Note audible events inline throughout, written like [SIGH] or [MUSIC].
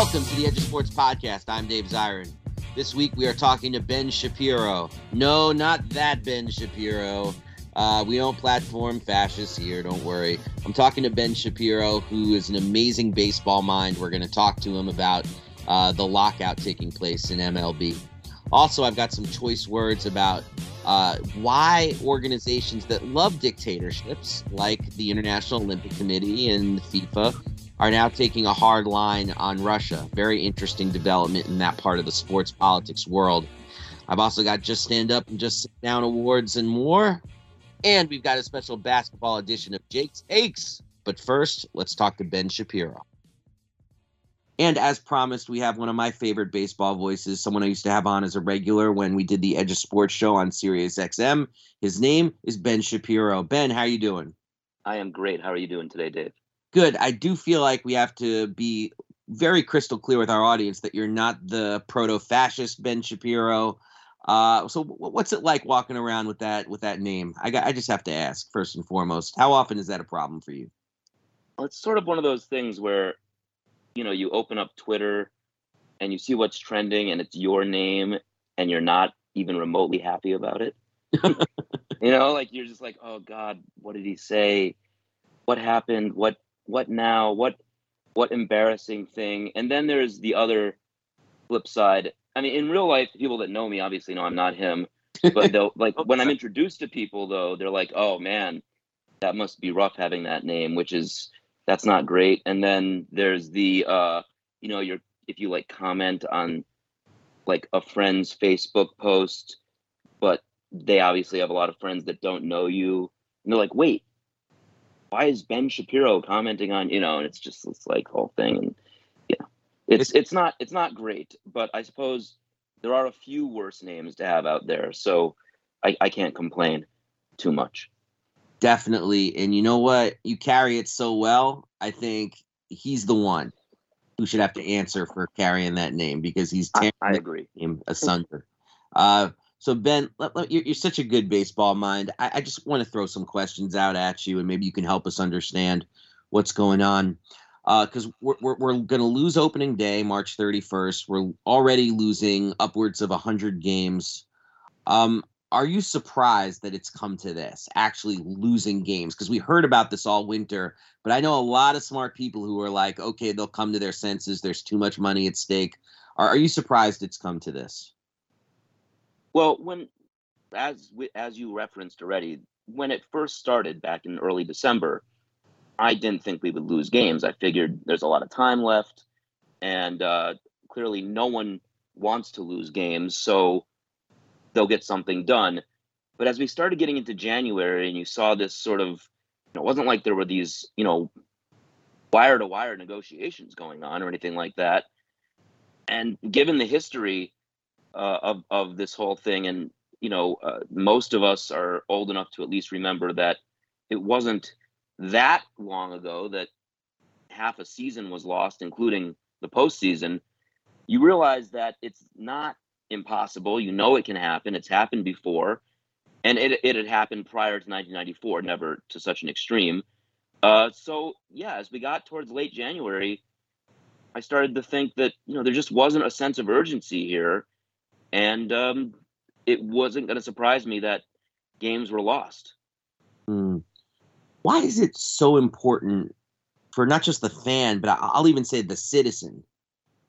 Welcome to the Edge of Sports podcast. I'm Dave Zirin. This week we are talking to Ben Shapiro. No, not that Ben Shapiro. Uh, we don't platform fascists here, don't worry. I'm talking to Ben Shapiro, who is an amazing baseball mind. We're going to talk to him about uh, the lockout taking place in MLB. Also, I've got some choice words about uh, why organizations that love dictatorships, like the International Olympic Committee and FIFA, are now taking a hard line on Russia. Very interesting development in that part of the sports politics world. I've also got Just Stand Up and Just Sit Down awards and more. And we've got a special basketball edition of Jake's Takes. But first, let's talk to Ben Shapiro. And as promised, we have one of my favorite baseball voices, someone I used to have on as a regular when we did the Edge of Sports show on Sirius XM. His name is Ben Shapiro. Ben, how are you doing? I am great. How are you doing today, Dave? Good. I do feel like we have to be very crystal clear with our audience that you're not the proto-fascist Ben Shapiro. Uh, so what's it like walking around with that with that name? I got, I just have to ask first and foremost, how often is that a problem for you? Well, it's sort of one of those things where you know, you open up Twitter and you see what's trending and it's your name and you're not even remotely happy about it. [LAUGHS] you know, like you're just like, "Oh god, what did he say? What happened? What what now? What what embarrassing thing?" And then there's the other flip side. I mean, in real life, people that know me obviously know I'm not him. But [LAUGHS] though like when I'm introduced to people though, they're like, "Oh man, that must be rough having that name," which is that's not great. And then there's the uh, you know, your if you like comment on like a friend's Facebook post, but they obviously have a lot of friends that don't know you. And they're like, wait, why is Ben Shapiro commenting on, you know, and it's just this like whole thing. And yeah, it's it's not it's not great, but I suppose there are a few worse names to have out there. So I, I can't complain too much. Definitely. And you know what? You carry it so well. I think he's the one who should have to answer for carrying that name because he's I, I agree. Name asunder. uh, so Ben, let, let, you're, you're, such a good baseball mind. I, I just want to throw some questions out at you, and maybe you can help us understand what's going on. Because uh, we're, we're, we're going to lose opening day, March 31st. We're already losing upwards of 100 games. Um, are you surprised that it's come to this actually losing games because we heard about this all winter but i know a lot of smart people who are like okay they'll come to their senses there's too much money at stake are, are you surprised it's come to this well when as as you referenced already when it first started back in early december i didn't think we would lose games i figured there's a lot of time left and uh, clearly no one wants to lose games so they'll get something done. But as we started getting into January and you saw this sort of, you it wasn't like there were these, you know, wire to wire negotiations going on or anything like that. And given the history uh, of of this whole thing, and you know, uh, most of us are old enough to at least remember that it wasn't that long ago that half a season was lost, including the postseason. You realize that it's not impossible. You know it can happen. It's happened before, and it it had happened prior to 1994, never to such an extreme. Uh, so yeah, as we got towards late January, I started to think that you know there just wasn't a sense of urgency here, and um, it wasn't going to surprise me that games were lost. Mm. Why is it so important for not just the fan, but I'll even say the citizen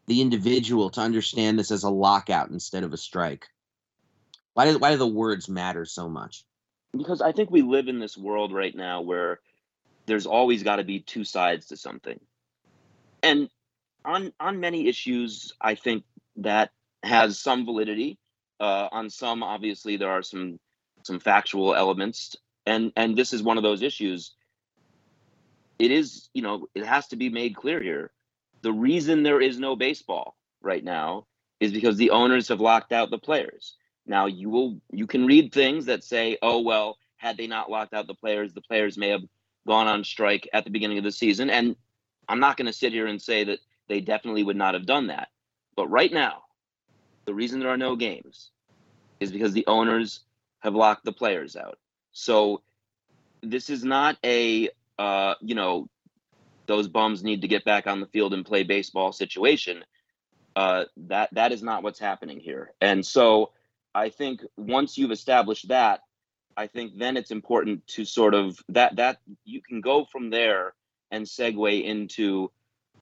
the individual to understand this as a lockout instead of a strike? Why do, why do the words matter so much? Because I think we live in this world right now where there's always got to be two sides to something. And on on many issues, I think that has some validity. Uh, on some, obviously, there are some some factual elements, and and this is one of those issues. It is, you know, it has to be made clear here the reason there is no baseball right now is because the owners have locked out the players. Now you will you can read things that say, "Oh well, had they not locked out the players, the players may have gone on strike at the beginning of the season." And I'm not going to sit here and say that they definitely would not have done that. But right now, the reason there are no games is because the owners have locked the players out. So this is not a uh, you know those bums need to get back on the field and play baseball situation. Uh, that that is not what's happening here. And so I think once you've established that, I think then it's important to sort of that that you can go from there and segue into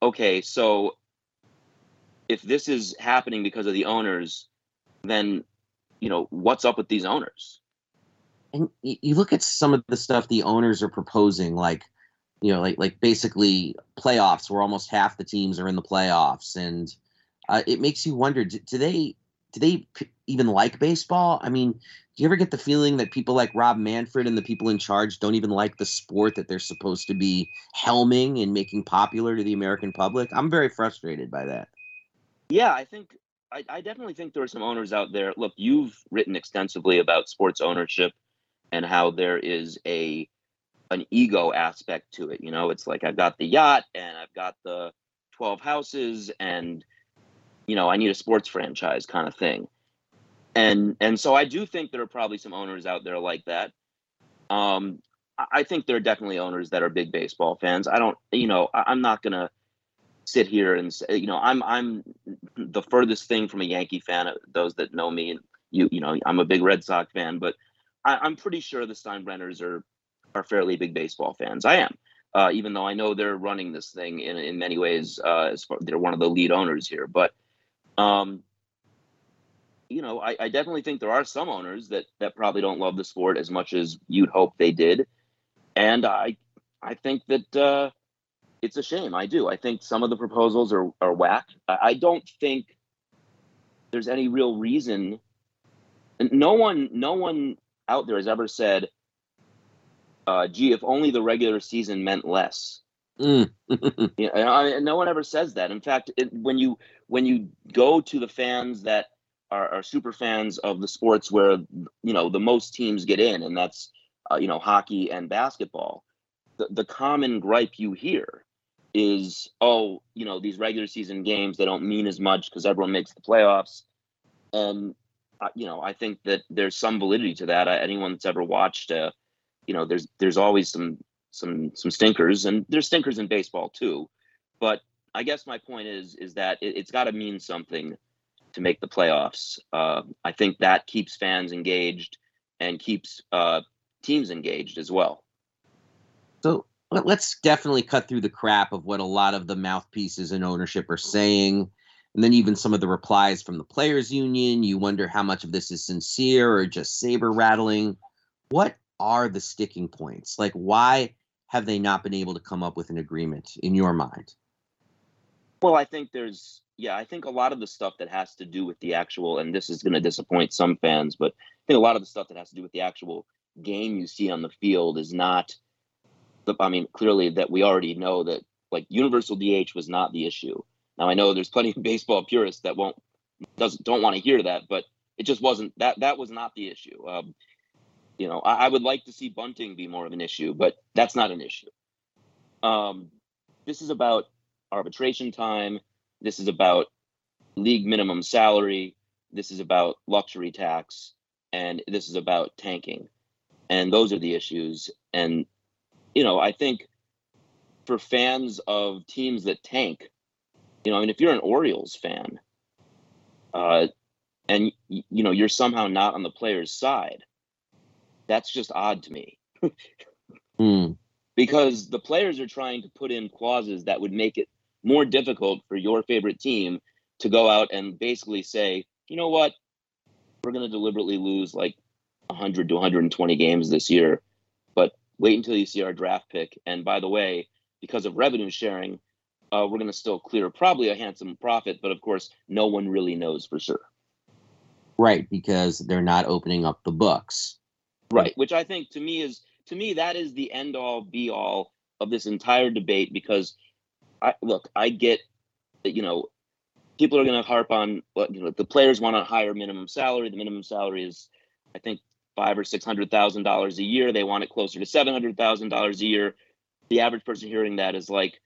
okay, so if this is happening because of the owners, then you know what's up with these owners? And you look at some of the stuff the owners are proposing, like you know, like like basically playoffs where almost half the teams are in the playoffs, and uh, it makes you wonder: do, do they do they even like baseball? I mean, do you ever get the feeling that people like Rob Manfred and the people in charge don't even like the sport that they're supposed to be helming and making popular to the American public? I'm very frustrated by that. Yeah, I think I, I definitely think there are some owners out there. Look, you've written extensively about sports ownership and how there is a an ego aspect to it. You know, it's like I've got the yacht and I've got the 12 houses and you know, I need a sports franchise kind of thing. And and so I do think there are probably some owners out there like that. Um, I think there are definitely owners that are big baseball fans. I don't, you know, I'm not gonna sit here and say, you know, I'm I'm the furthest thing from a Yankee fan. Those that know me and you, you know, I'm a big Red Sox fan, but I, am pretty sure the Steinbrenners are are fairly big baseball fans. I am, uh, even though I know they're running this thing in in many ways. Uh, as far, they're one of the lead owners here, but um, you know, I, I, definitely think there are some owners that that probably don't love the sport as much as you'd hope they did, and I I think that uh, it's a shame. I do. I think some of the proposals are are whack. I, don't think there's any real reason. No one, no one out there has ever said, uh, "Gee, if only the regular season meant less." Mm. [LAUGHS] you know, I, no one ever says that. In fact, it, when you when you go to the fans that are, are, super fans of the sports where you know the most teams get in, and that's uh, you know hockey and basketball, the, the common gripe you hear is, oh, you know these regular season games they don't mean as much because everyone makes the playoffs, and uh, you know I think that there's some validity to that. anyone that's ever watched, uh, you know, there's there's always some some some stinkers, and there's stinkers in baseball too. But I guess my point is is that it, has got to mean something to make the playoffs. Uh, I think that keeps fans engaged and keeps uh, teams engaged as well. So let's definitely cut through the crap of what a lot of the mouthpieces in ownership are saying. And then even some of the replies from the players union, you wonder how much of this is sincere or just saber rattling. What are the sticking points? Like why have they not been able to come up with an agreement in your mind? Well, I think there's yeah, I think a lot of the stuff that has to do with the actual, and this is going to disappoint some fans, but I think a lot of the stuff that has to do with the actual game you see on the field is not. I mean, clearly that we already know that like universal DH was not the issue. Now I know there's plenty of [LAUGHS] baseball purists that won't doesn't don't want to hear that, but it just wasn't that that was not the issue. Um, you know, I, I, would like to see bunting be more of an issue, but that's not an issue. Um, this is about arbitration time. This is about league minimum salary. This is about luxury tax, and this is about tanking. And those are the issues. And you know, I think for fans of teams that tank, you know, I mean, if you're an Orioles fan, uh, and you know you're somehow not on the player's side that's just odd to me. mm. [LAUGHS] Because the players are trying to put in clauses that would make it more difficult for your favorite team to go out and basically say, you know what, we're going to deliberately lose like 100 to 120 games this year, wait until you see our draft pick. And by the way, because of revenue sharing, uh, we're going to still clear probably a handsome profit, but of course, no one really knows for sure. Right, because they're not opening up the books. Right, which I think to me is to me that is the end all be all of this entire debate because I look, I get that you know people are going to harp on what you know the players want a higher minimum salary. The minimum salary is I think five or six hundred thousand dollars a year. They want it closer to seven hundred thousand dollars a year. The average person hearing that is like,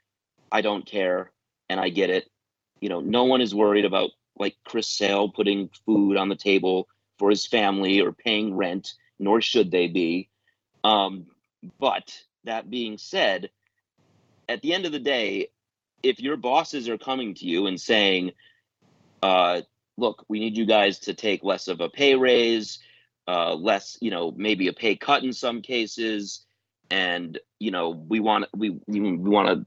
I don't care, and I get it. You know, no one is worried about like Chris Sale putting food on the table for his family or paying rent nor should they be. Um, but that being said, at the end of the day, if your bosses are coming to you and saying, uh, look, we need you guys to take less of a pay raise, uh, less, you know, maybe a pay cut in some cases, and you know, we want we we, want to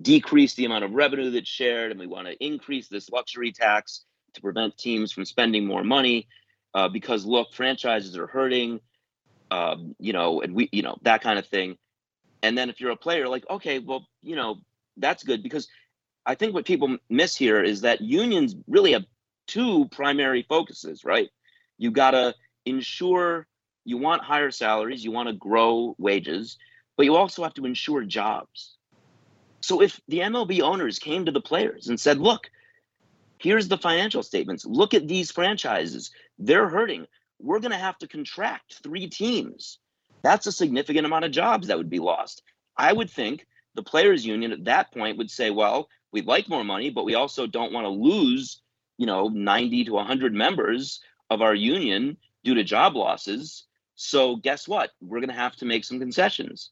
decrease the amount of revenue that's shared, and we want to increase this luxury tax to prevent teams from spending more money, uh, because look, franchises are hurting, um, you know, and we, you know, that kind of thing. And then if you're a player, like, okay, well, you know, that's good because I think what people miss here is that unions really have two primary focuses, right? You got to ensure you want higher salaries, you want to grow wages, but you also have to ensure jobs. So if the MLB owners came to the players and said, look, here's the financial statements, look at these franchises, they're hurting. We're going to have to contract three teams. That's a significant amount of jobs that would be lost. I would think the players union at that point would say, well, we'd like more money, but we also don't want to lose, you know, 90 to 100 members of our union due to job losses. So guess what? We're going to have to make some concessions.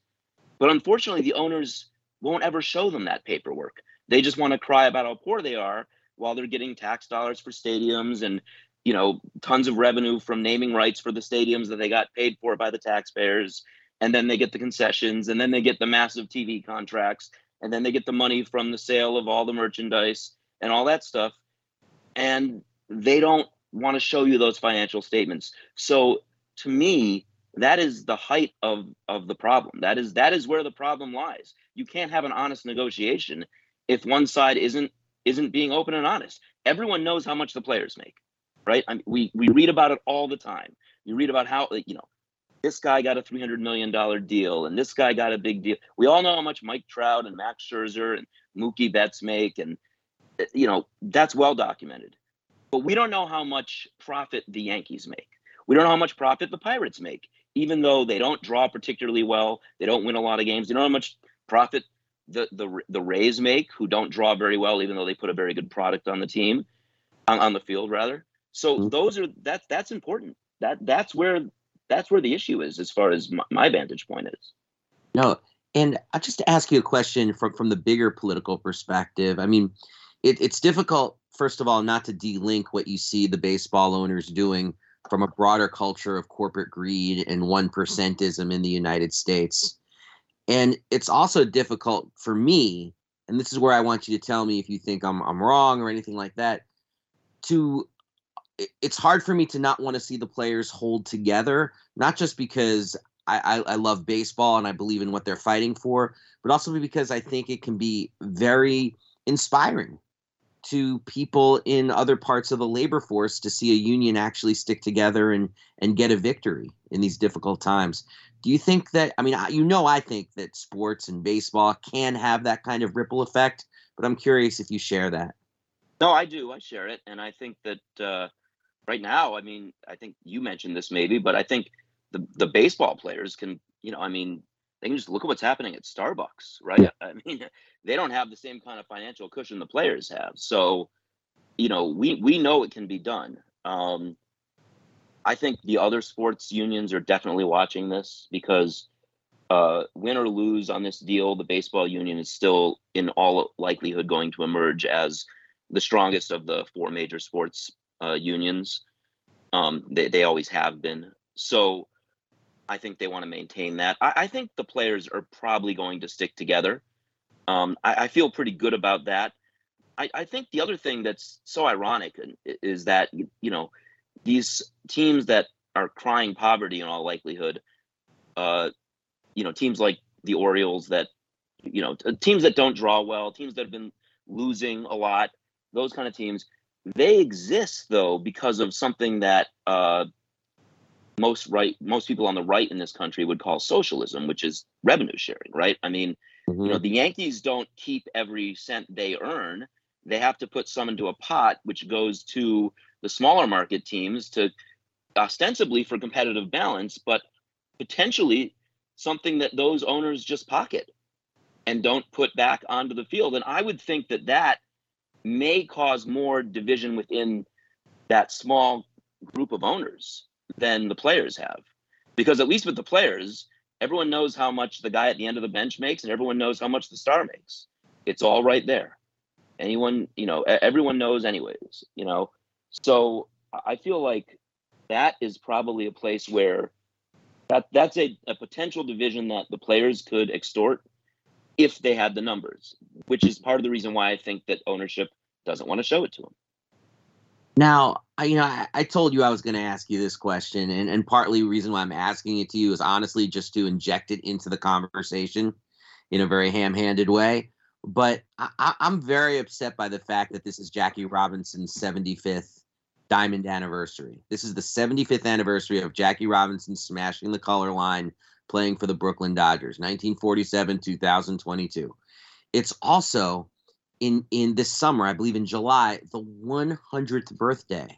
But unfortunately, the owners won't ever show them that paperwork. They just want to cry about how poor they are while they're getting tax dollars for stadiums and you know tons of revenue from naming rights for the stadiums that they got paid for by the taxpayers and then they get the concessions and then they get the massive TV contracts and then they get the money from the sale of all the merchandise and all that stuff and they don't want to show you those financial statements so to me that is the height of of the problem that is that is where the problem lies you can't have an honest negotiation if one side isn't isn't being open and honest everyone knows how much the players make right I mean, we we read about it all the time you read about how you know this guy got a $300 million deal and this guy got a big deal. We all know how much Mike Trout and Max Scherzer and Mookie Betts make. And, you know, that's well documented. But we don't know how much profit the Yankees make. We don't know how much profit the Pirates make, even though they don't draw particularly well. They don't win a lot of games. They don't know how much profit the, the, the Rays make, who don't draw very well, even though they put a very good product on the team, on, on the field, rather. So mm-hmm. those are that's that's important. That that's where that's where the issue is as far as my, my vantage point is no and i just to ask you a question from from the bigger political perspective i mean it, it's difficult first of all not to delink what you see the baseball owners doing from a broader culture of corporate greed and one percentism in the united states. And it's also difficult for me and this is where i want you to tell me if you think i'm, I'm wrong or anything like that to it's hard for me to not want to see the players hold together, not just because I, I, I, love baseball and I believe in what they're fighting for, but also because I think it can be very inspiring to people in other parts of the labor force to see a union actually stick together and and get a victory in these difficult times. Do you think that I mean you know I think that sports and baseball can have that kind of ripple effect, but I'm curious if you share that. No, I do. I share it, and I think that uh, right now, I mean, I think you mentioned this maybe, but I think the the baseball players can, you know, I mean, they can just look at what's happening at Starbucks, right? Yeah. [LAUGHS] I mean, they don't have the same kind of financial cushion the players have. So, you know, we we know it can be done. Um, I think the other sports unions are definitely watching this because uh, win or lose on this deal, the baseball union is still, in all likelihood, going to emerge as the strongest of the four major sports uh, unions. Um, they, they always have been. So I think they want to maintain that. I, I, think the players are probably going to stick together. Um, I, I, feel pretty good about that. I, I, think the other thing that's so ironic is that, you know, these teams that are crying poverty in all likelihood, uh, you know, teams like the Orioles that, you know, teams that don't draw well, teams that have been losing a lot, those kind of teams, they exist though because of something that uh, most right most people on the right in this country would call socialism, which is revenue sharing, right? I mean, mm-hmm. you know, mm-hmm. the Yankees don't keep every cent they earn. They have to put some into a pot, which goes to the smaller market teams to ostensibly for competitive balance, but potentially something that those owners just pocket and don't put back onto the field. And I would think that that may cause more division within that small group of owners than the players have. Because at least with the players, everyone knows how much the guy at the end of the bench makes, and everyone knows how much the star makes. It's all right there. Anyone, you know, everyone knows, anyways. You know, so I feel like that is probably a place where that that's a, a potential division that the players could extort if they had the numbers, which is part of the reason why I think that ownership doesn't want to show it to them. Now, I, you know, I, I told you I was going to ask you this question, and, and partly the reason why I'm asking it to you is honestly just to inject it into the conversation in a very ham-handed way. But I, I'm very upset by the fact that this is Jackie Robinson's 75th diamond anniversary. This is the 75th anniversary of Jackie Robinson smashing the color line, playing for the Brooklyn Dodgers, 1947 2022. It's also in in this summer, I believe in July, the 100th birthday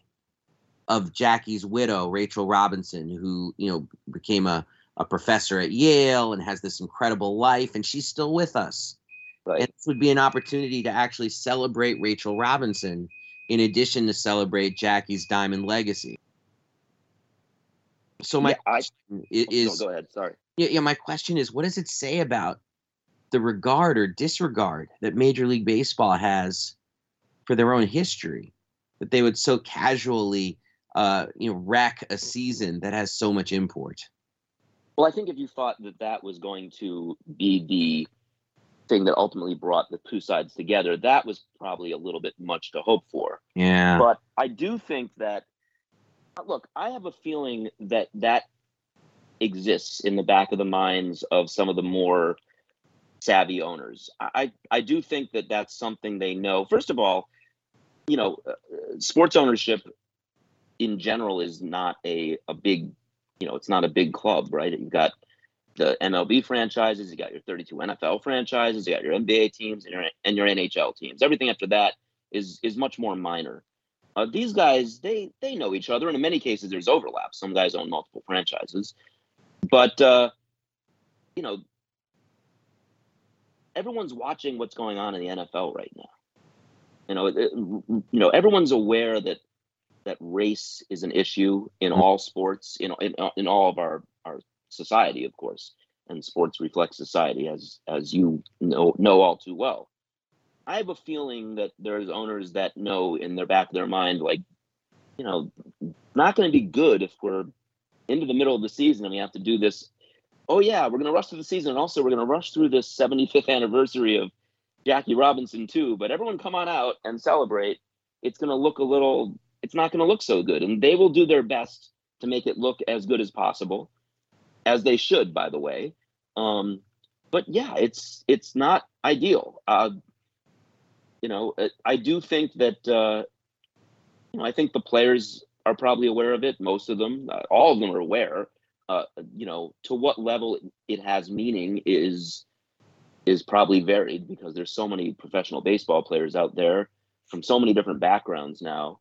of Jackie's widow, Rachel Robinson, who you know became a a professor at Yale and has this incredible life, and she's still with us. Right. And this would be an opportunity to actually celebrate Rachel Robinson in addition to celebrate Jackie's diamond legacy. So my yeah, I, oh, is no, go ahead. Sorry. Yeah, yeah. My question is, what does it say about the regard or disregard that Major League Baseball has for their own history that they would so casually, uh, you know, rack a season that has so much import? Well, I think if you thought that that was going to be the thing that ultimately brought the two sides together, that was probably a little bit much to hope for. Yeah. But I do think that, look, I have a feeling that that exists in the back of the minds of some of the more savvy owners. I, I do think that that's something they know. First of all, you know, uh, sports ownership in general is not a, a big, you know, it's not a big club, right? You've got the MLB franchises, you got your 32 NFL franchises, you got your NBA teams and your, and your NHL teams. Everything after that is is much more minor. Uh, these guys, they they know each other, and in many cases, there's overlap. Some guys own multiple franchises, but uh, you know, everyone's watching what's going on in the NFL right now. You know, it, you know, everyone's aware that that race is an issue in mm-hmm. all sports, in in, in all of our our society, of course, and sports reflect society, as as you know know all too well. I have a feeling that there's owners that know in their back of their mind, like, you know, not going to be good if we're into the middle of the season and we have to do this oh yeah, we're gonna rush through the season, and also we're gonna rush through this 75th anniversary of Jackie Robinson too. But everyone come on out and celebrate. It's gonna look a little. It's not gonna look so good, and they will do their best to make it look as good as possible, as they should, by the way. Um, but yeah, it's it's not ideal. Uh, you know, uh, I do think that uh, you know I think the players are probably aware of it. Most of them, uh, all of them are aware uh, you know, to what level it has meaning is is probably varied because there's so many professional baseball players out there from so many different backgrounds now.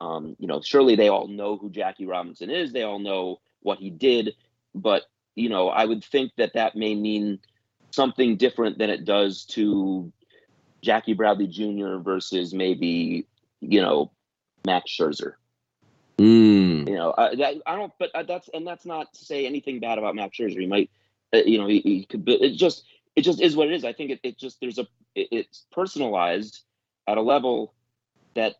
Um, you know, surely they all know who Jackie Robinson is. They all know what he did, but you know, I would think that that may mean something different than it does to Jackie Bradley Jr. versus maybe you know Max Scherzer. Mm. You know, I, that, I don't, but uh, that's and that's not to say anything bad about Max Scherzer. He might, uh, you know, he, he could. Be, it just it just is what it is. I think it, it just there's a it, it's personalized at a level that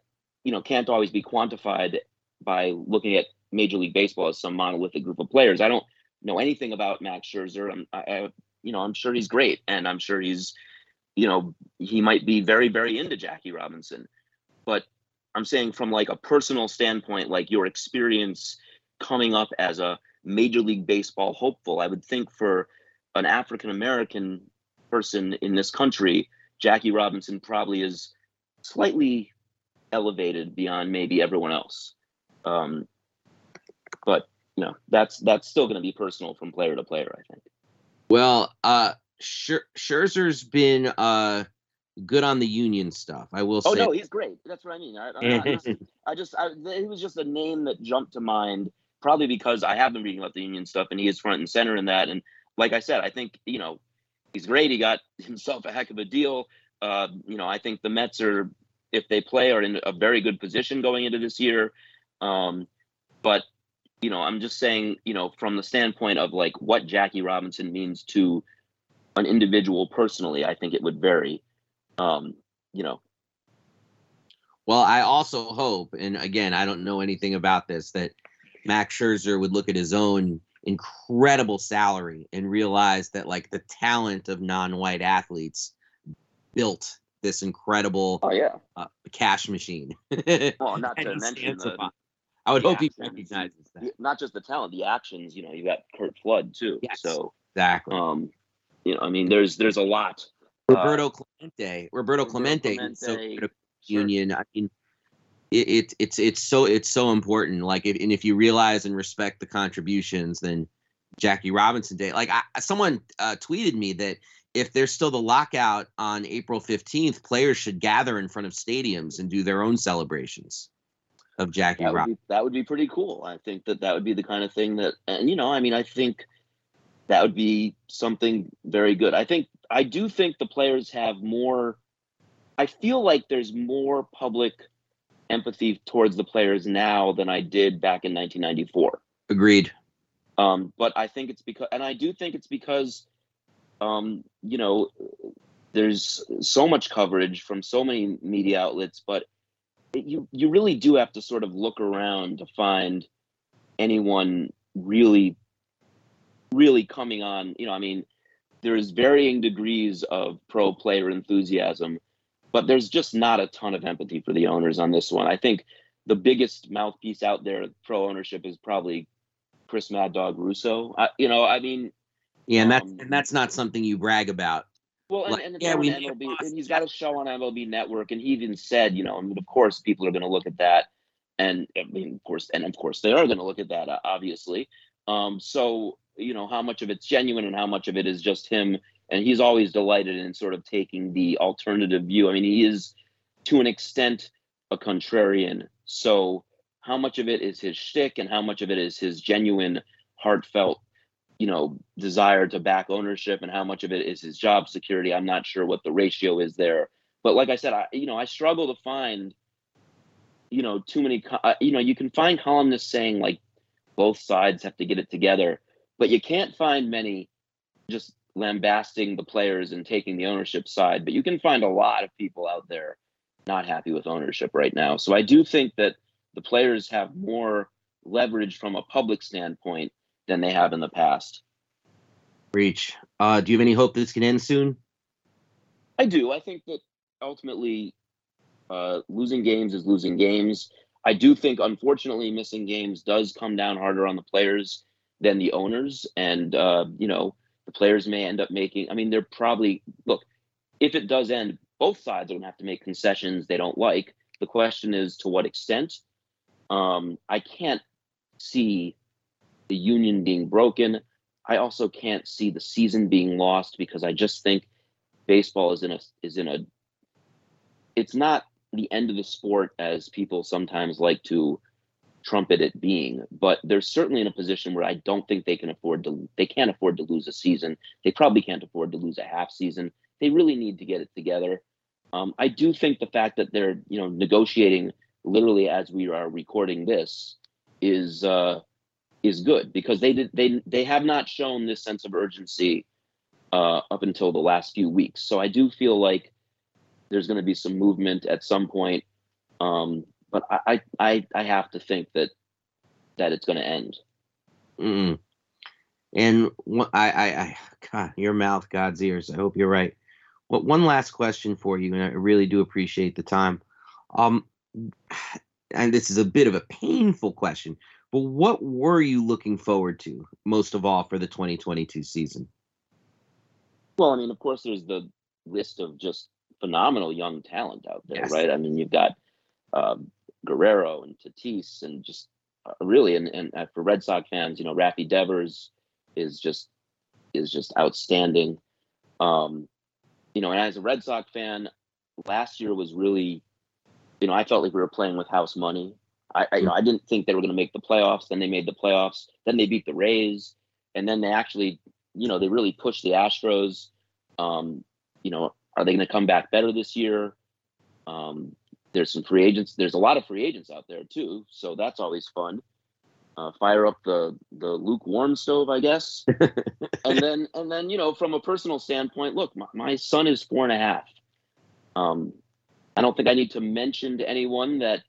you know can't always be quantified by looking at Major League Baseball as some monolithic group of players. I don't know anything about Max Scherzer. I'm, I, I you know, I'm sure he's great, and I'm sure he's, you know, he might be very, very into Jackie Robinson, but I'm saying from like a personal standpoint, like your experience coming up as a Major League Baseball hopeful. I would think for an African American person in this country, Jackie Robinson probably is slightly elevated beyond maybe everyone else. Um, but you know, that's that's still going to be personal from player to player. I think. Well, uh, Scherzer's been uh good on the union stuff. I will oh, say. Oh no, he's great. That's what I mean. I, I, I [LAUGHS] just, I just I, he was just a name that jumped to mind, probably because I have been reading about the union stuff, and he is front and center in that. And like I said, I think you know he's great. He got [LAUGHS] himself a heck of a deal. Uh, you know, I think the Mets are, if they play, are in a very good position going into this year. Um, but you know, I'm just saying, you know, from the standpoint of like what Jackie Robinson means to an individual personally, I think it would vary. Um, you know. Well, I also hope, and again, I don't know anything about this, that Max Scherzer would look at his own incredible salary and realize that like the talent of non-white athletes built this incredible oh yeah uh, cash machine. [LAUGHS] well, not to mention the, I would hope he recognizes that. Not just the talent, the actions. You know, you got Curt Flood too. Yes, so exactly. Um, you know, I mean, there's there's a lot. Roberto uh, Clemente, Roberto, Roberto Clemente, Clemente so sure. union. I mean, it, it, it's it's so it's so important. Like, if, and if you realize and respect the contributions, then Jackie Robinson Day. Like, I, someone uh, tweeted me that if there's still the lockout on April 15th, players should gather in front of stadiums and do their own celebrations of Jackie that Would be, that would be pretty cool. I think that that would be the kind of thing that, and you know, I mean, I think that would be something very good. I think I do think the players have more. I feel like there's more public empathy towards the players now than I did back in 1994. Agreed. Um, but I think it's because, and I do think it's because, um, you know, there's so much coverage from so many media outlets, but you you really do have to sort of look around to find anyone really really coming on. You know i mean there's varying degrees of pro player enthusiasm but there's just not a ton of empathy for the owners on this one. I think the biggest mouthpiece out there pro ownership is probably chris mad dog russo. I, you know i mean yeah and that's um, and that's not something you brag about well, and, and yeah, we MLB, and he's got a show on MLB Network, and he even said, you know, I mean, of course, people are going to look at that, and I mean, of course, and of course, they are going to look at that, uh, obviously. Um, so, you know, how much of it's genuine and how much of it is just him, and he's always delighted in sort of taking the alternative view. I mean, he is, to an extent, a contrarian. So, how much of it is his shtick, and how much of it is his genuine, heartfelt you know desire to back ownership and how much of it is his job security i'm not sure what the ratio is there. But like i said i you know i struggle to find you know too many uh, you know you can find columnists saying like both sides have to get it together but you can't find many just lambasting the players and taking the ownership side. But you can find a lot of people out there not happy with ownership right now. So i do think that the players have more leverage from a public standpoint than they have in the past. Reach. Uh, do you have any hope this can end soon? I do. I think that ultimately, uh, losing games is losing games. I do think, unfortunately, missing games does come down harder on the players than the owners, and uh, you know the players may end up making. I mean, they're probably look. If it does end, both sides are going to have to make concessions they don't like. The question is to what extent. Um, I can't see the union being broken. I also can't see the season being lost because I just think baseball is in a is in a it's not the end of the sport as people sometimes like to trumpet it being, but they're certainly in a position where I don't think they can afford to they can't afford to lose a season. They probably can't afford to lose a half season. They really need to get it together. Um, I do think the fact that they're you know negotiating literally as we are recording this is uh, is good because they did they they have not shown this sense of urgency uh, up until the last few weeks. So I do feel like there's going to be some movement at some point, um, but I, I I have to think that that it's going to end. Mm. And I, I, I, God, your mouth, God's ears. I hope you're right. Well, one last question for you, and I really do appreciate the time. Um, [SIGHS] and this is a bit of a painful question. But what were you looking forward to most of all for the 2022 season? Well, I mean, of course, there's the list of just phenomenal young talent out there, yes. right? I mean, you've got um, Guerrero and Tatis, and just uh, really, and, and uh, for Red Sox fans, you know, Rafi Devers is just is just outstanding. Um, you know, and as a Red Sox fan, last year was really, you know, I felt like we were playing with house money. I, I, you know, I didn't think they were going to make the playoffs. Then they made the playoffs. Then they beat the Rays, and then they actually, you know, they really pushed the Astros. Um, you know, are they going to come back better this year? Um, there's some free agents. There's a lot of free agents out there too, so that's always fun. uh, fire up the the lukewarm stove, I guess, [LAUGHS] and then and then you know from a personal standpoint, look, my, my son is four and a half. Um, I don't think I need to mention to anyone that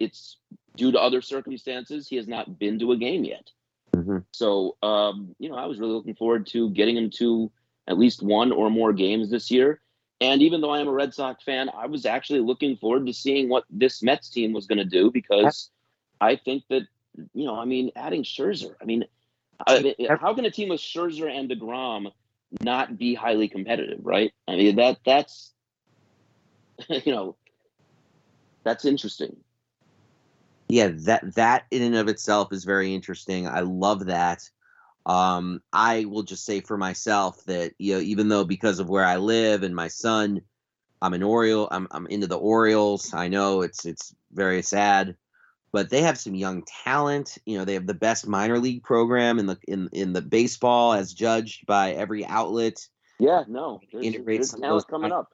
it's due to other circumstances he has not been to a game yet. Mm-hmm. So um, you know, I was really looking forward to getting him to at least one or more games this year. And even though I am a Red Sox fan, I was actually looking forward to seeing what this Mets team was going to do because I think that you know, I mean, adding Scherzer. I mean, I, how can a team with Scherzer and Degrom not be highly competitive? Right? I mean, that that's [LAUGHS] you know, that's interesting. Yeah, that that in and of itself is very interesting. I love that. Um, I will just say for myself that you know, even though because of where I live and my son, I'm an Oriole. I'm I'm into the Orioles. I know it's it's very sad but they have some young talent. You know, they have the best minor league program in the in in the baseball, as judged by every outlet. Yeah, no, there's, there's talent coming up.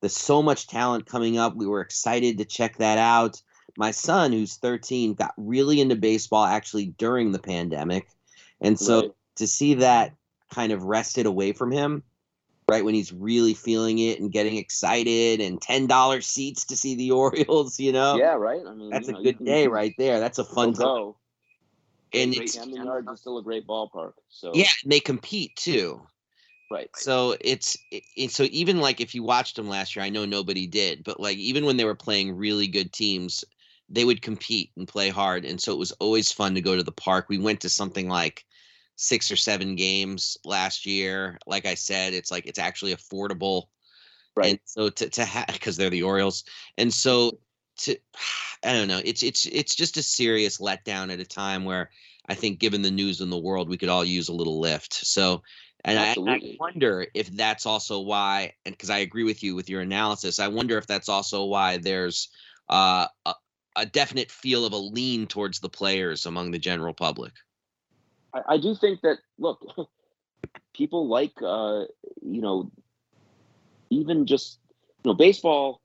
There's so much talent coming up. We were excited to check that out. My son, who's 13, got really into baseball actually during the pandemic, and so right. to see that kind of wrested away from him right when he's really feeling it and getting excited and ten dollar seats to see the [LAUGHS] Orioles. You know, yeah, right. I mean, that's a know, good can, day right there. That's a fun go. And great, it's Yards is still a great ballpark. So yeah, they compete too. Right. So it's it, so even like if you watched them last year, I know nobody did, but like even when they were playing really good teams, they would compete and play hard, and so it was always fun to go to the park. We went to something like six or seven games last year. Like I said, it's like it's actually affordable. Right. And so to to have because they're the Orioles. And so to I don't know, it's it's it's just a serious letdown at a time where I think given the news in the world, we could all use a little lift. So and I, I, wonder if that's also why, and because I agree with you with your analysis, I wonder if that's also why there's uh, a, a definite feel of a lean towards the players among the general public. I, I do think that look, [LAUGHS] people like uh, you know, even just you know, baseball.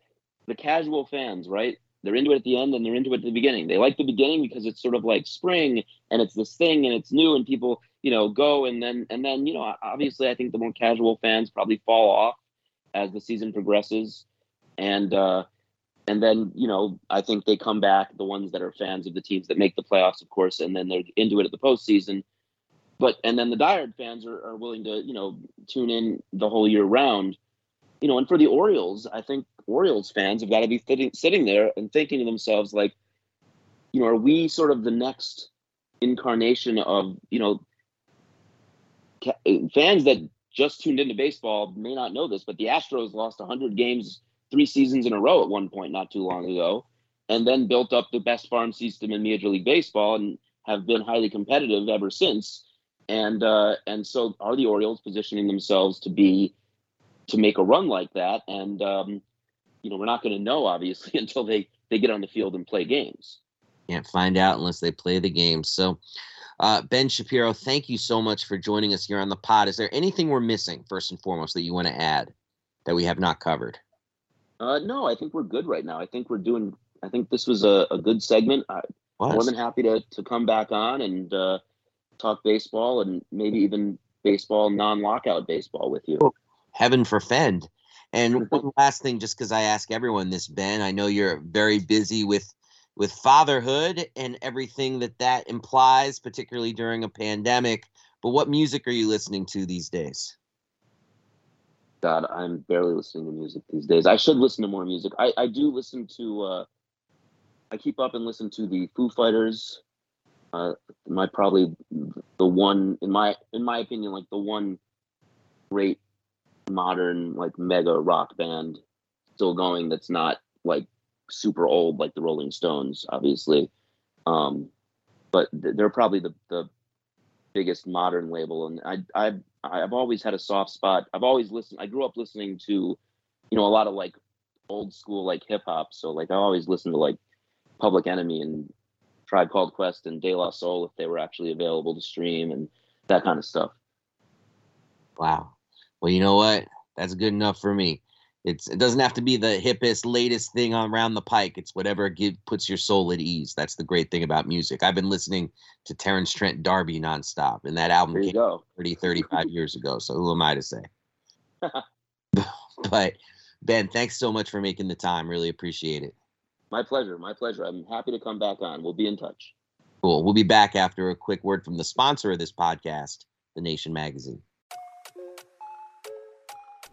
The casual fans, right? They're into it at the end and they're into it at the beginning. They like the beginning because it's sort of like spring and it's this thing and it's new and people, you know, go and then and then you know, obviously, I think the more casual fans probably fall off as the season progresses, and uh, and then you know I think they come back the ones that are fans of the teams that make the playoffs, of course, and then they're into it at the postseason. But and then the diehard fans are, are willing to you know tune in the whole year round. You know and for the orioles i think orioles fans have got to be sitting, sitting there and thinking to themselves like you know are we sort of the next incarnation of you know fans that just tuned into baseball may not know this but the astros lost 100 games three seasons in a row at one point not too long ago and then built up the best farm system in major league baseball and have been highly competitive ever since and uh, and so are the Orioles positioning themselves to be to make a run like that? And um, you know, we're not going to know obviously [LAUGHS] until they they get on the field and play games. Can't find out unless they play the game. So, uh, Ben Shapiro, thank you so much for joining us here on the pod. Is there anything we're missing, first and foremost, that you want to add that we have not covered? Uh, no, I think we're good right now. I think we're doing. I think this was a, a good segment. I, am more than happy to to come back on and uh, talk baseball and maybe even baseball, non lockout baseball with you. Heaven forfend. And [LAUGHS] one last thing, just because I ask everyone this, Ben, I know you're very busy with with fatherhood and everything that that implies, particularly during a pandemic. But what music are you listening to these days? God, I'm barely listening to music these days. I should listen to more music. I, I do listen to. Uh, I keep up and listen to the Foo Fighters, uh, my probably the one in my in my opinion like the one great modern like mega rock band still going that's not like super old like the Rolling Stones obviously um but they're probably the the biggest modern label and I I've I've always had a soft spot I've always listened I grew up listening to you know a lot of like old school like hip hop so like I always listened to like Public Enemy and Tribe Called Quest and De La Soul if they were actually available to stream and that kind of stuff. Wow. Well, you know what? That's good enough for me. It's it doesn't have to be the hippest, latest thing around the pike. It's whatever give, puts your soul at ease. That's the great thing about music. I've been listening to Terence Trent D'Arby nonstop, and that album came go. 30, 35 years ago. So who am I to say? [LAUGHS] but Ben, thanks so much for making the time. Really appreciate it. My pleasure. My pleasure. I'm happy to come back on. We'll be in touch. Cool. We'll be back after a quick word from the sponsor of this podcast, The Nation Magazine.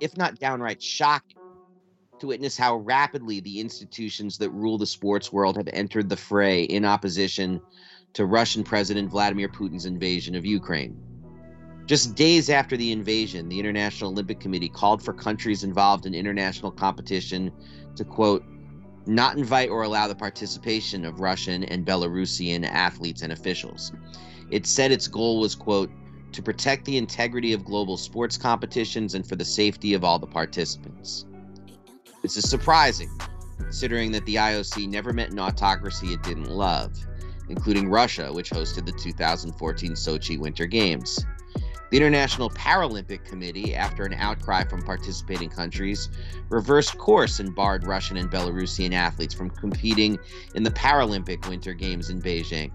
if not downright shocking, to witness how rapidly the institutions that rule the sports world have entered the fray in opposition to Russian President Vladimir Putin's invasion of Ukraine. Just days after the invasion, the International Olympic Committee called for countries involved in international competition to, quote, not invite or allow the participation of Russian and Belarusian athletes and officials. It said its goal was, quote, to protect the integrity of global sports competitions and for the safety of all the participants. This is surprising, considering that the IOC never met an autocracy it didn't love, including Russia, which hosted the 2014 Sochi Winter Games. The International Paralympic Committee, after an outcry from participating countries, reversed course and barred Russian and Belarusian athletes from competing in the Paralympic Winter Games in Beijing.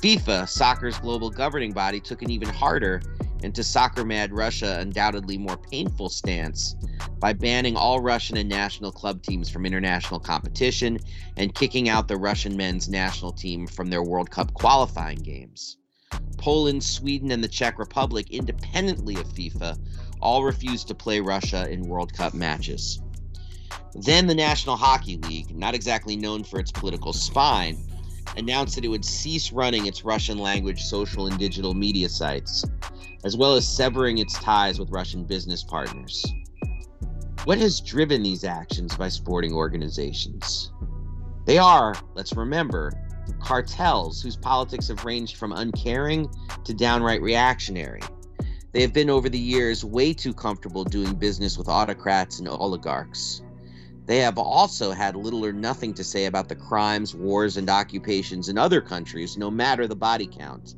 FIFA, soccer's global governing body, took an even harder and to soccer mad Russia undoubtedly more painful stance by banning all Russian and national club teams from international competition and kicking out the Russian men's national team from their World Cup qualifying games. Poland, Sweden, and the Czech Republic, independently of FIFA, all refused to play Russia in World Cup matches. Then the National Hockey League, not exactly known for its political spine, announced that it would cease running its Russian language social and digital media sites, as well as severing its ties with Russian business partners. What has driven these actions by sporting organizations? They are, let's remember, cartels whose politics have ranged from uncaring to downright reactionary. They have been over the years way too comfortable doing business with autocrats and oligarchs. They have also had little or nothing to say about the crimes, wars, and occupations in other countries, no matter the body count.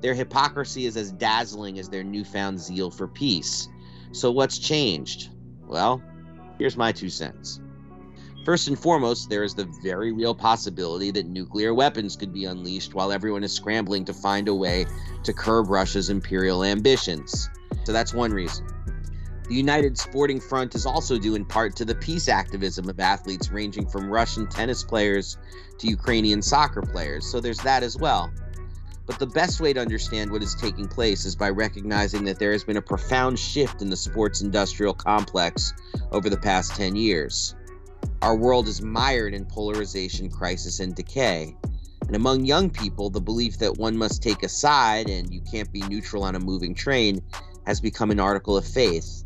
Their hypocrisy is as dazzling as their newfound zeal for peace. So, what's changed? Well, here's my two cents. First and foremost, there is the very real possibility that nuclear weapons could be unleashed while everyone is scrambling to find a way to curb Russia's imperial ambitions. So, that's one reason. The United Sporting Front is also due in part to the peace activism of athletes ranging from Russian tennis players to Ukrainian soccer players, so there's that as well. But the best way to understand what is taking place is by recognizing that there has been a profound shift in the sports industrial complex over the past 10 years. Our world is mired in polarization, crisis, and decay. And among young people, the belief that one must take a side and you can't be neutral on a moving train has become an article of faith.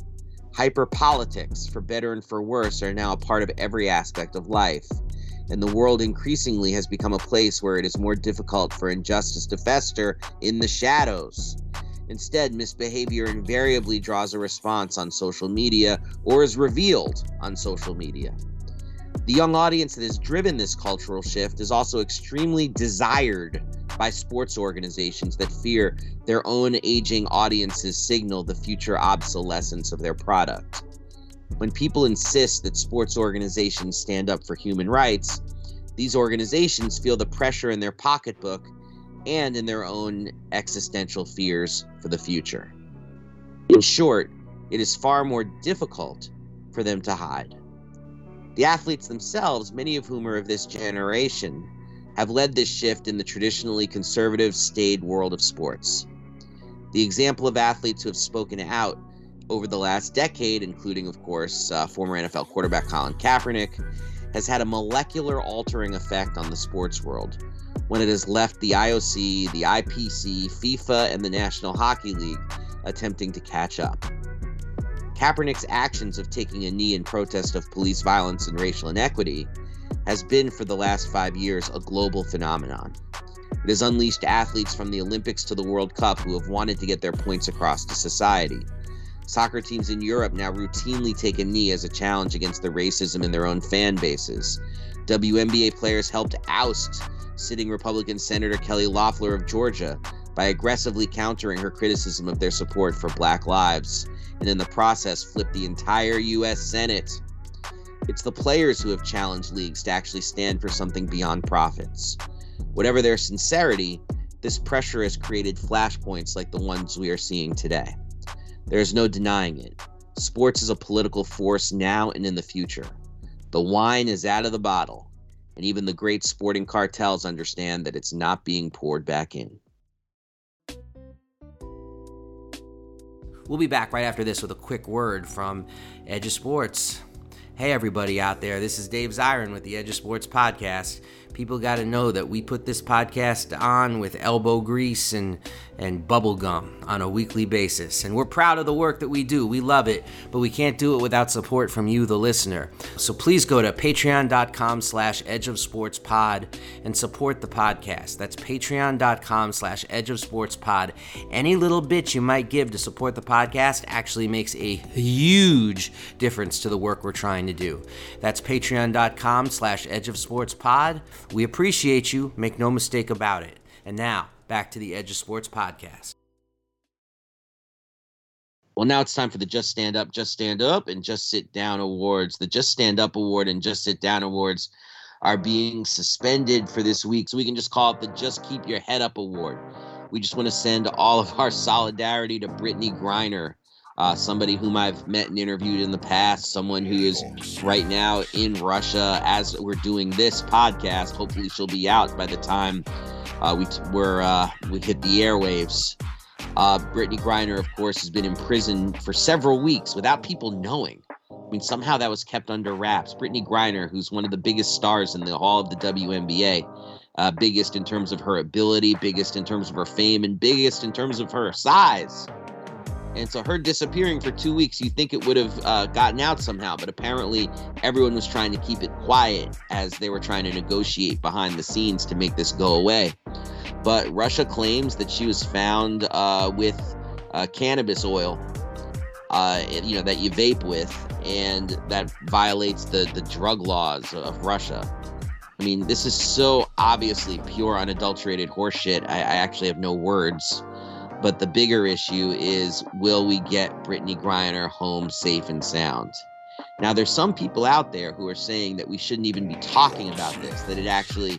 Hyper politics, for better and for worse, are now a part of every aspect of life. And the world increasingly has become a place where it is more difficult for injustice to fester in the shadows. Instead, misbehavior invariably draws a response on social media or is revealed on social media. The young audience that has driven this cultural shift is also extremely desired by sports organizations that fear their own aging audiences signal the future obsolescence of their product. When people insist that sports organizations stand up for human rights, these organizations feel the pressure in their pocketbook and in their own existential fears for the future. In short, it is far more difficult for them to hide. The athletes themselves, many of whom are of this generation, have led this shift in the traditionally conservative, staid world of sports. The example of athletes who have spoken out over the last decade, including, of course, uh, former NFL quarterback Colin Kaepernick, has had a molecular altering effect on the sports world when it has left the IOC, the IPC, FIFA, and the National Hockey League attempting to catch up. Kaepernick's actions of taking a knee in protest of police violence and racial inequity has been for the last five years a global phenomenon. It has unleashed athletes from the Olympics to the World Cup who have wanted to get their points across to society. Soccer teams in Europe now routinely take a knee as a challenge against the racism in their own fan bases. WNBA players helped oust sitting Republican Senator Kelly Loeffler of Georgia by aggressively countering her criticism of their support for black lives, and in the process flipped the entire U.S. Senate. It's the players who have challenged leagues to actually stand for something beyond profits. Whatever their sincerity, this pressure has created flashpoints like the ones we are seeing today. There is no denying it. Sports is a political force now and in the future. The wine is out of the bottle, and even the great sporting cartels understand that it's not being poured back in. We'll be back right after this with a quick word from Edge of Sports. Hey, everybody out there, this is Dave Zirin with the Edge of Sports Podcast. People got to know that we put this podcast on with elbow grease and and bubble gum on a weekly basis. And we're proud of the work that we do. We love it but we can't do it without support from you the listener. So please go to patreon.com slash edge of sports pod and support the podcast. That's patreon.com slash edge of sports pod any little bit you might give to support the podcast actually makes a huge difference to the work we're trying to do. That's patreon.com slash edge of sports pod we appreciate you, make no mistake about it. And now, back to the Edge of Sports podcast. Well, now it's time for the Just Stand Up, Just Stand Up, and Just Sit Down awards. The Just Stand Up award and Just Sit Down awards are being suspended for this week. So we can just call it the Just Keep Your Head Up award. We just want to send all of our solidarity to Brittney Griner uh, somebody whom I've met and interviewed in the past, someone who is right now in Russia as we're doing this podcast. Hopefully, she'll be out by the time uh, we t- we're uh, we hit the airwaves. Uh, Brittney Griner, of course, has been in prison for several weeks without people knowing. I mean, somehow that was kept under wraps. Brittney Griner, who's one of the biggest stars in the Hall of the WNBA, uh, biggest in terms of her ability, biggest in terms of her fame, and biggest in terms of her size. And so her disappearing for two weeks, you think it would have uh, gotten out somehow, but apparently everyone was trying to keep it quiet as they were trying to negotiate behind the scenes to make this go away. But Russia claims that she was found uh, with uh, cannabis oil, uh, you know, that you vape with, and that violates the, the drug laws of Russia. I mean, this is so obviously pure, unadulterated horseshit. I, I actually have no words. But the bigger issue is will we get Brittney Griner home safe and sound? Now, there's some people out there who are saying that we shouldn't even be talking about this, that it actually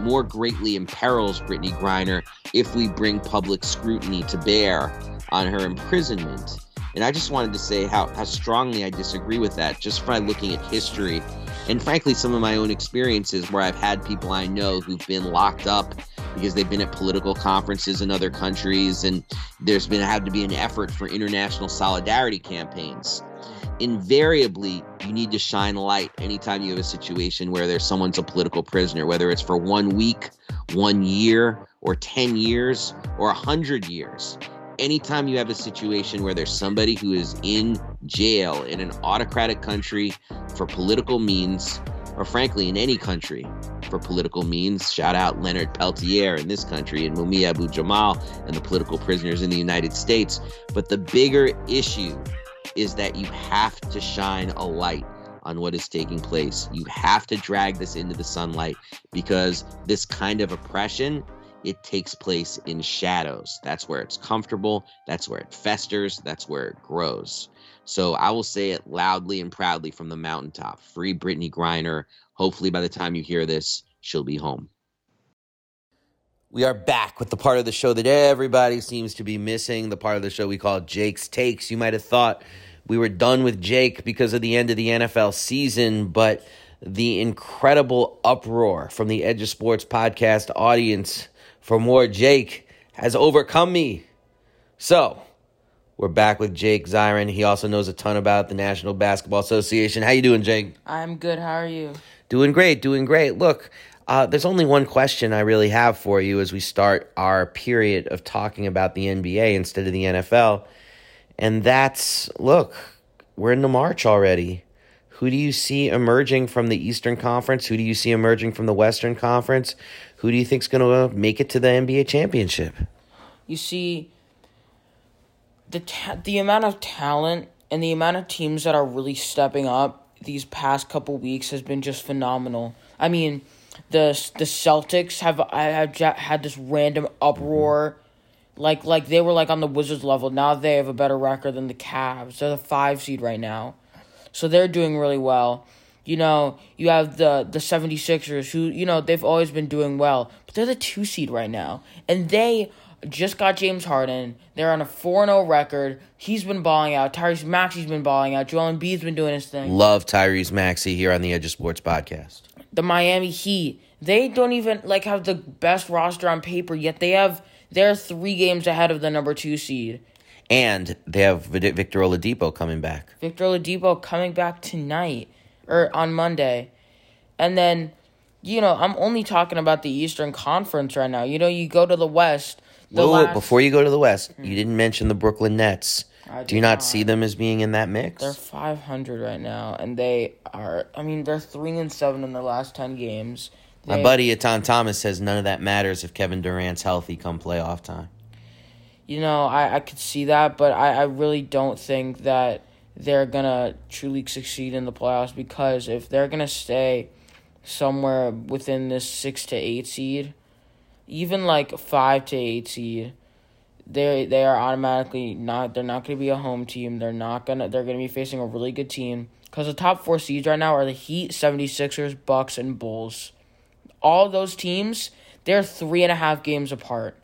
more greatly imperils Brittney Griner if we bring public scrutiny to bear on her imprisonment. And I just wanted to say how, how strongly I disagree with that, just by looking at history and frankly, some of my own experiences where I've had people I know who've been locked up because they've been at political conferences in other countries, and there's been had to be an effort for international solidarity campaigns. Invariably, you need to shine light anytime you have a situation where there's someone's a political prisoner, whether it's for one week, one year, or 10 years, or 100 years. Anytime you have a situation where there's somebody who is in jail in an autocratic country for political means, or frankly, in any country for political means. Shout out Leonard Peltier in this country and Mumia Abu Jamal and the political prisoners in the United States. But the bigger issue is that you have to shine a light on what is taking place. You have to drag this into the sunlight because this kind of oppression it takes place in shadows. That's where it's comfortable, that's where it festers, that's where it grows. So I will say it loudly and proudly from the mountaintop. Free Brittney Griner. Hopefully, by the time you hear this, she'll be home. We are back with the part of the show that everybody seems to be missing, the part of the show we call Jake's Takes. You might have thought we were done with Jake because of the end of the NFL season, but the incredible uproar from the Edge of Sports podcast audience for more Jake has overcome me. So, We're back with Jake Zirin. He also knows a ton about the National Basketball Association. How you doing, Jake? I'm good. How are you? Doing great, doing great. Look, uh, there's only one question I really have for you as we start our period of talking about the NBA instead of the NFL. And that's look, we're in the March already. Who do you see emerging from the Eastern Conference? Who do you see emerging from the Western Conference? Who do you think's going to uh, make it to the NBA championship? You see, the ta- the amount of talent and the amount of teams that are really stepping up these past couple weeks has been just phenomenal. I mean, the the Celtics have I have had this random uproar, like like they were like on the Wizards level. Now they have a better record than the Cavs. They're the five seed right now, so they're doing really well. You know, you have the the 76ers who, you know, they've always been doing well, but they're the 2 seed right now. And they just got James Harden. They're on a 4 0 record. He's been balling out. Tyrese Maxey's been balling out. Joel Embiid's been doing his thing. Love Tyrese Maxey here on the Edge of Sports podcast. The Miami Heat, they don't even like have the best roster on paper, yet they have they're three games ahead of the number two seed. And they have Victor Oladipo coming back. Victor Oladipo coming back tonight or on Monday. And then, you know, I'm only talking about the Eastern Conference right now. You know, you go to the West. The Whoa, last... before you go to the West, you mm. didn't mention the Brooklyn Nets. Do you not, not see them as being in that mix? They're 500 right now, and they are. I mean, they're three and seven in their last 10 games. They, My buddy Etan Thomas says none of that matters if Kevin Durant's healthy come playoff time. You know, I, I could see that, but I, I really don't think that they're gonna truly succeed in the playoffs because if they're gonna stay somewhere within this six to eight seed, even like five to eight seed, they they are automatically not they're not gonna be a home team. They're not gonna they're gonna be facing a really good team. Because the top four seeds right now are the Heat, 76ers, Bucks, and Bulls. All those teams, they're three and a half games apart.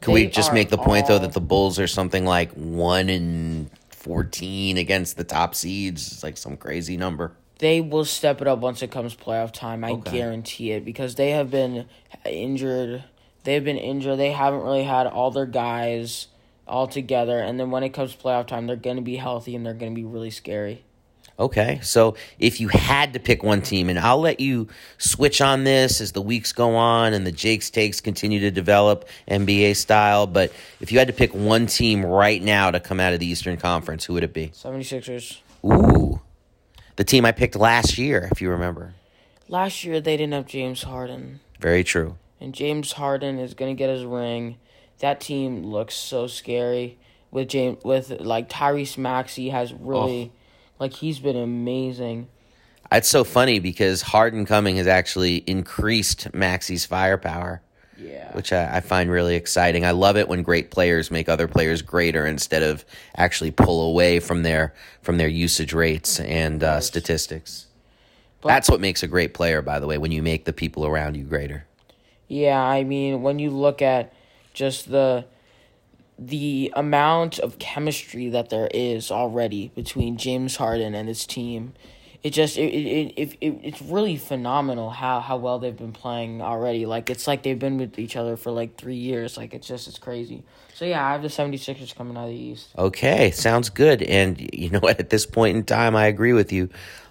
Can they we just make the point though that the Bulls are something like one in 14 against the top seeds. It's like some crazy number. They will step it up once it comes playoff time. I okay. guarantee it because they have been injured. They've been injured. They haven't really had all their guys all together. And then when it comes playoff time, they're going to be healthy and they're going to be really scary. Okay, so if you had to pick one team, and I'll let you switch on this as the weeks go on and the Jake's takes continue to develop NBA style, but if you had to pick one team right now to come out of the Eastern Conference, who would it be? 76ers. Ooh. The team I picked last year, if you remember. Last year, they didn't have James Harden. Very true. And James Harden is going to get his ring. That team looks so scary with James with like Tyrese Maxey has really oh like he's been amazing. It's so funny because Harden coming has actually increased Maxey's firepower. Yeah. Which I, I, find really exciting. I love it when great players make other players greater instead of actually pull away from their from their usage rates and uh, statistics. But, That's what makes a great player, by the way, when you make the people around you greater. Yeah, I mean, when you look at just the the amount of chemistry that there is already between James Harden and his team, it just it, it, it, it it's really phenomenal how, how well they've been playing already. Like it's like they've been with each other for like three years. Like it's just it's crazy. So yeah, I have the 76ers coming out of the East. Okay, sounds good. And you know what? At this point in time, I agree with you.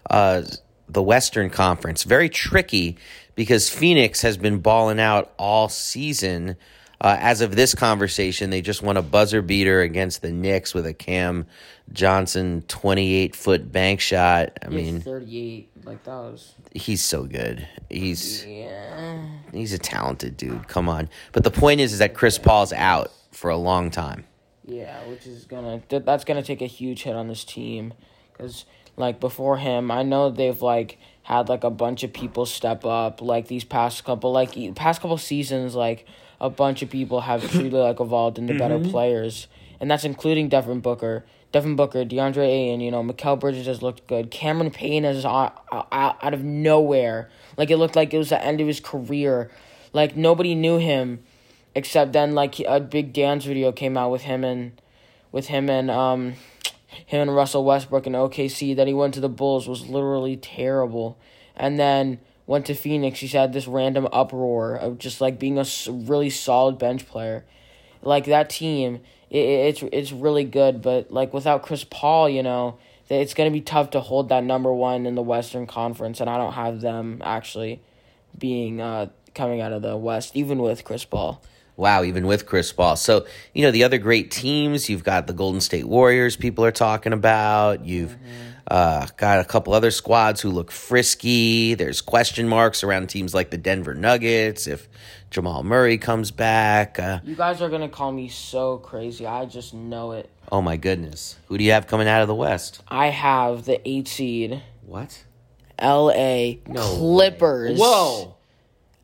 Uh, the Western Conference very tricky because Phoenix has been balling out all season. Uh, as of this conversation, they just won a buzzer beater against the Knicks with a Cam Johnson 28 foot bank shot. I mean, 38. Like that was. He's so good. He's yeah. He's a talented dude. Come on. But the point is, is that Chris Paul's out for a long time. Yeah, which is gonna that's gonna take a huge hit on this team, because like before him, I know they've like had like a bunch of people step up like these past couple like past couple seasons like a bunch of people have truly like evolved into mm-hmm. better players, and that's including Devin Booker. Devin Booker, DeAndre Ayton, you know, Mikal Bridges has looked good. Cameron Payne is out, out, out of nowhere. Like, it looked like it was the end of his career. Like, nobody knew him except then, like, a big dance video came out with him and, with him and, um, him and Russell Westbrook and OKC. That he went to the Bulls was literally terrible. And then went to Phoenix, he's had this random uproar of just like being a really solid bench player. Like that team it, it's it's really good. But like without Chris Paul, you know, it's going to be tough to hold that number one in the Western Conference, and I don't have them actually being uh, coming out of the West, even with Chris Paul. Wow, even with Chris Paul. So, you know, the other great teams, you've got the Golden State Warriors, people are talking about. You've mm-hmm. Uh, got a couple other squads who look frisky. There's question marks around teams like the Denver Nuggets if Jamal Murray comes back. Uh, you guys are going to call me so crazy. I just know it. Oh, my goodness. Who do you have coming out of the West? I have the eight seed. What? L.A. No Clippers. Way. Whoa.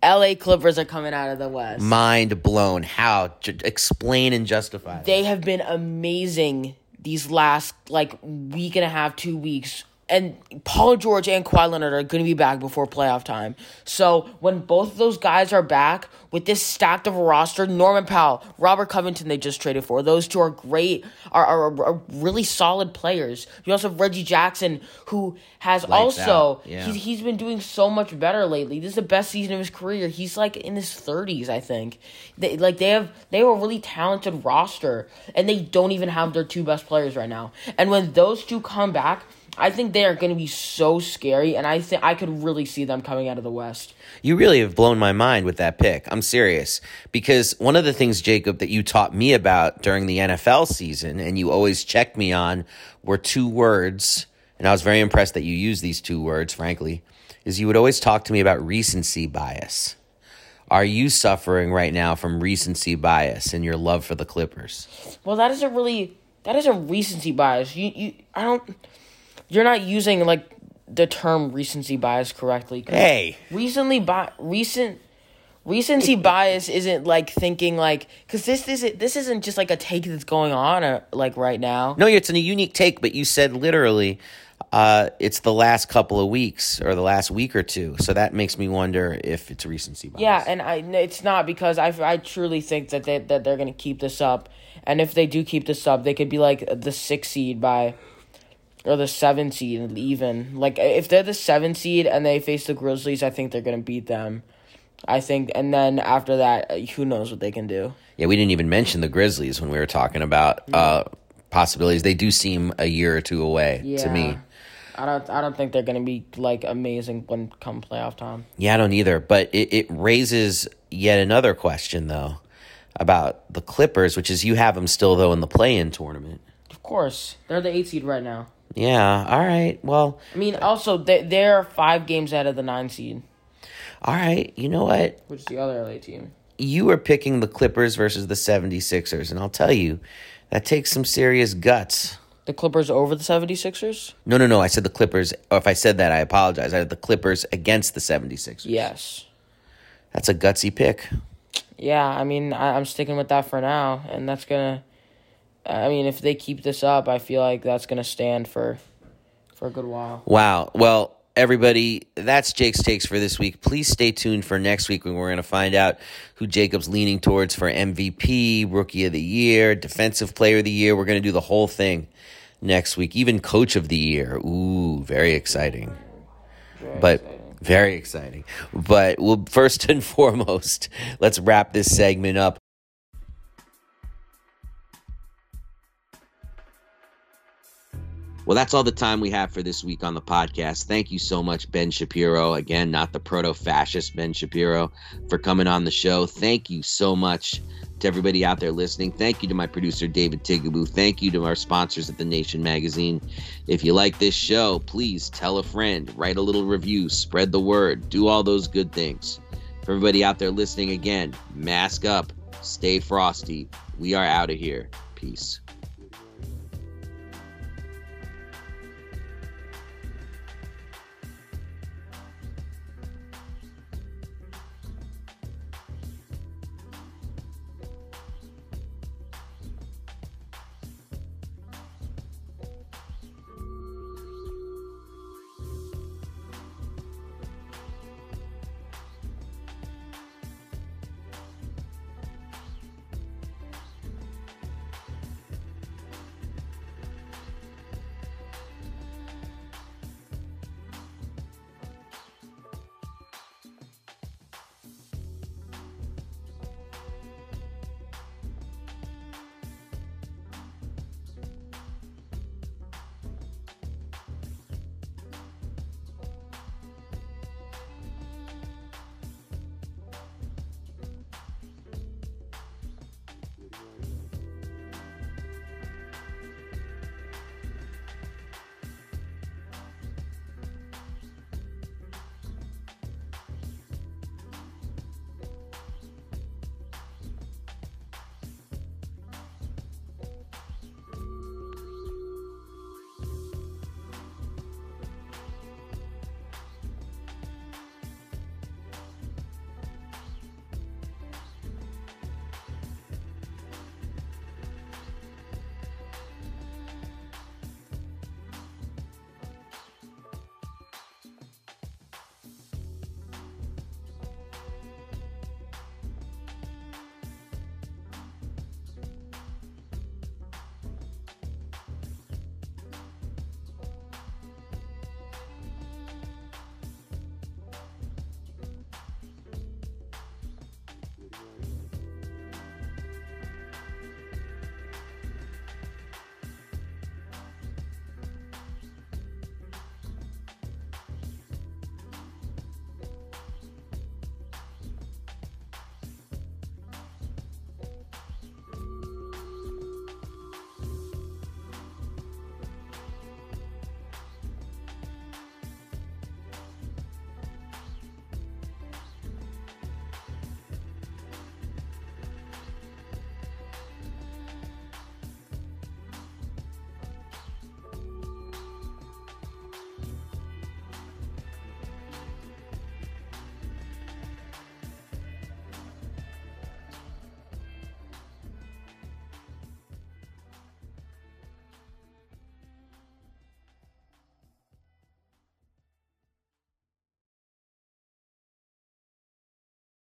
LA Clippers are coming out of the West. Mind blown. How? J- explain and justify. They have been amazing these last like week and a half, two weeks and Paul George and Kawhi Leonard are going to be back before playoff time. So when both of those guys are back with this stacked of a roster, Norman Powell, Robert Covington, they just traded for. Those two are great, are, are, are really solid players. You also have Reggie Jackson, who has Lights also yeah. he's, he's been doing so much better lately. This is the best season of his career. He's like in his thirties, I think. They like they have they have a really talented roster, and they don't even have their two best players right now. And when those two come back I think they are going to be so scary, and I think I could really see them coming out of the West. You really have blown my mind with that pick. I'm serious because one of the things, Jacob, that you taught me about during the NFL season, and you always checked me on, were two words, and I was very impressed that you used these two words. Frankly, is you would always talk to me about recency bias. Are you suffering right now from recency bias in your love for the Clippers? Well, that isn't really that isn't recency bias. You you I don't you're not using like the term recency bias correctly. Hey, recently bi- recent recency [LAUGHS] bias isn't like thinking like because this isn't this isn't just like a take that's going on uh, like right now. No, it's a unique take, but you said literally. Uh, it's the last couple of weeks or the last week or two, so that makes me wonder if it's recency bias. Yeah, and I it's not because I, I truly think that they that they're gonna keep this up, and if they do keep this up, they could be like the sixth seed by or the seven seed even. Like if they're the seven seed and they face the Grizzlies, I think they're gonna beat them. I think, and then after that, uh, who knows what they can do? Yeah, we didn't even mention the Grizzlies when we were talking about uh, possibilities. They do seem a year or two away yeah. to me. I don't. I don't think they're going to be like amazing when come playoff time. Yeah, I don't either. But it, it raises yet another question though about the Clippers, which is you have them still though in the play-in tournament. Of course, they're the eight seed right now. Yeah. All right. Well, I mean, also they they're five games out of the nine seed. All right. You know what? Which is the other LA team? You were picking the Clippers versus the 76ers, and I'll tell you, that takes some serious guts. The Clippers over the 76ers? No, no, no. I said the Clippers. Or if I said that, I apologize. I had the Clippers against the 76ers. Yes. That's a gutsy pick. Yeah, I mean, I, I'm sticking with that for now, and that's going to I mean, if they keep this up, I feel like that's going to stand for for a good while. Wow. Well, everybody, that's Jake's takes for this week. Please stay tuned for next week when we're going to find out who Jacob's leaning towards for MVP, Rookie of the Year, Defensive Player of the Year. We're going to do the whole thing next week, even Coach of the Year. Ooh, very exciting. Very but exciting. very exciting. But we'll first and [LAUGHS] foremost, let's wrap this segment up. Well, that's all the time we have for this week on the podcast. Thank you so much, Ben Shapiro. Again, not the proto fascist Ben Shapiro, for coming on the show. Thank you so much to everybody out there listening. Thank you to my producer, David Tigaboo. Thank you to our sponsors at The Nation Magazine. If you like this show, please tell a friend, write a little review, spread the word, do all those good things. For everybody out there listening again, mask up, stay frosty. We are out of here. Peace.